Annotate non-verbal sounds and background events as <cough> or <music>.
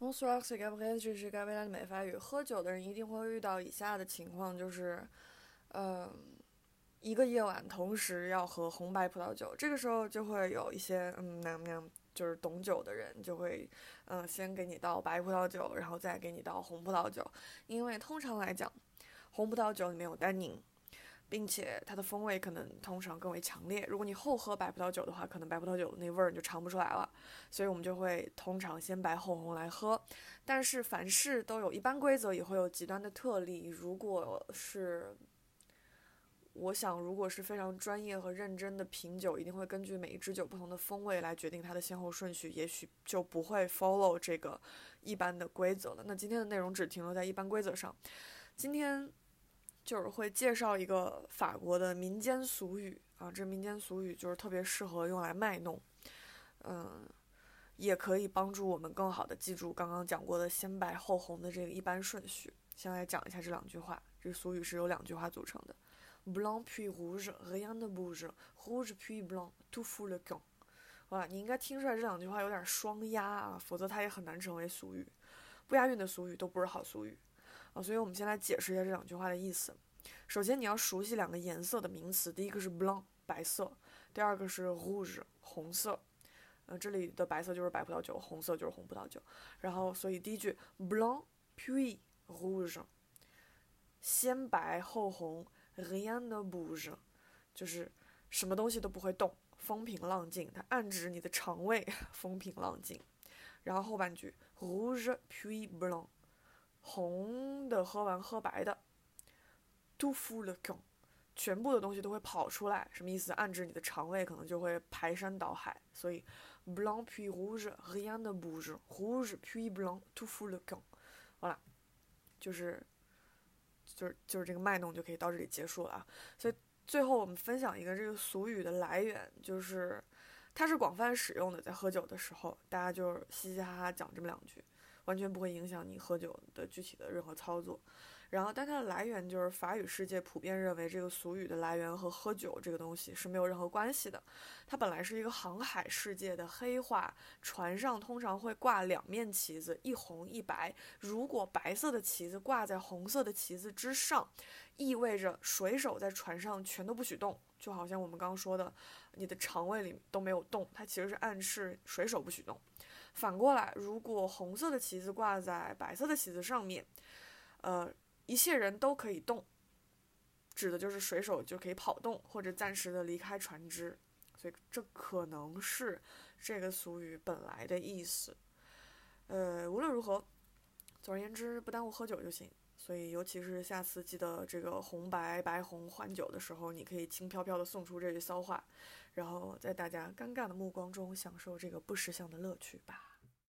Bonsoir, c'est Gabriel，这是盖贝拉的美发语。喝酒的人一定会遇到以下的情况，就是，呃，一个夜晚同时要喝红白葡萄酒，这个时候就会有一些嗯那那，就是懂酒的人就会，嗯，先给你倒白葡萄酒，然后再给你倒红葡萄酒，因为通常来讲，红葡萄酒里面有单宁。并且它的风味可能通常更为强烈。如果你后喝白葡萄酒的话，可能白葡萄酒那味儿你就尝不出来了。所以我们就会通常先白后红来喝。但是凡事都有一般规则，也会有极端的特例。如果是，我想，如果是非常专业和认真的品酒，一定会根据每一支酒不同的风味来决定它的先后顺序，也许就不会 follow 这个一般的规则了。那今天的内容只停留在一般规则上。今天。就是会介绍一个法国的民间俗语啊，这民间俗语就是特别适合用来卖弄，嗯，也可以帮助我们更好的记住刚刚讲过的先白后红的这个一般顺序。先来讲一下这两句话，这个俗语是由两句话组成的：blanc puis rouge，rien ne bouge；rouge puis blanc，tout fout le camp。哇，你应该听出来这两句话有点双押啊，否则它也很难成为俗语。不押韵的俗语都不是好俗语。啊，所以我们先来解释一下这两句话的意思。首先，你要熟悉两个颜色的名词，第一个是 blanc 白色，第二个是 rouge 红色。呃，这里的白色就是白葡萄酒，红色就是红葡萄酒。然后，所以第一句 blanc puis rouge，先白后红，rien ne bouge，就是什么东西都不会动，风平浪静。它暗指你的肠胃 <laughs> 风平浪静。然后后半句 rouge puis blanc。红的喝完喝白的，tout fout le camp，全部的东西都会跑出来，什么意思？暗指你的肠胃可能就会排山倒海。所以，blanc puis rouge，rien ne bouge；rouge puis blanc，tout fout le camp。好了，就是，就是就是这个卖弄就可以到这里结束了啊。所以最后我们分享一个这个俗语的来源，就是它是广泛使用的，在喝酒的时候，大家就嘻嘻哈哈讲这么两句。完全不会影响你喝酒的具体的任何操作，然后，但它的来源就是法语世界普遍认为这个俗语的来源和喝酒这个东西是没有任何关系的。它本来是一个航海世界的黑话，船上通常会挂两面旗子，一红一白。如果白色的旗子挂在红色的旗子之上，意味着水手在船上全都不许动，就好像我们刚刚说的，你的肠胃里都没有动，它其实是暗示水手不许动。反过来，如果红色的旗子挂在白色的旗子上面，呃，一切人都可以动，指的就是水手就可以跑动或者暂时的离开船只，所以这可能是这个俗语本来的意思。呃，无论如何，总而言之，不耽误喝酒就行。所以，尤其是下次记得这个红白白红换酒的时候，你可以轻飘飘的送出这句骚话，然后在大家尴尬的目光中享受这个不识相的乐趣吧。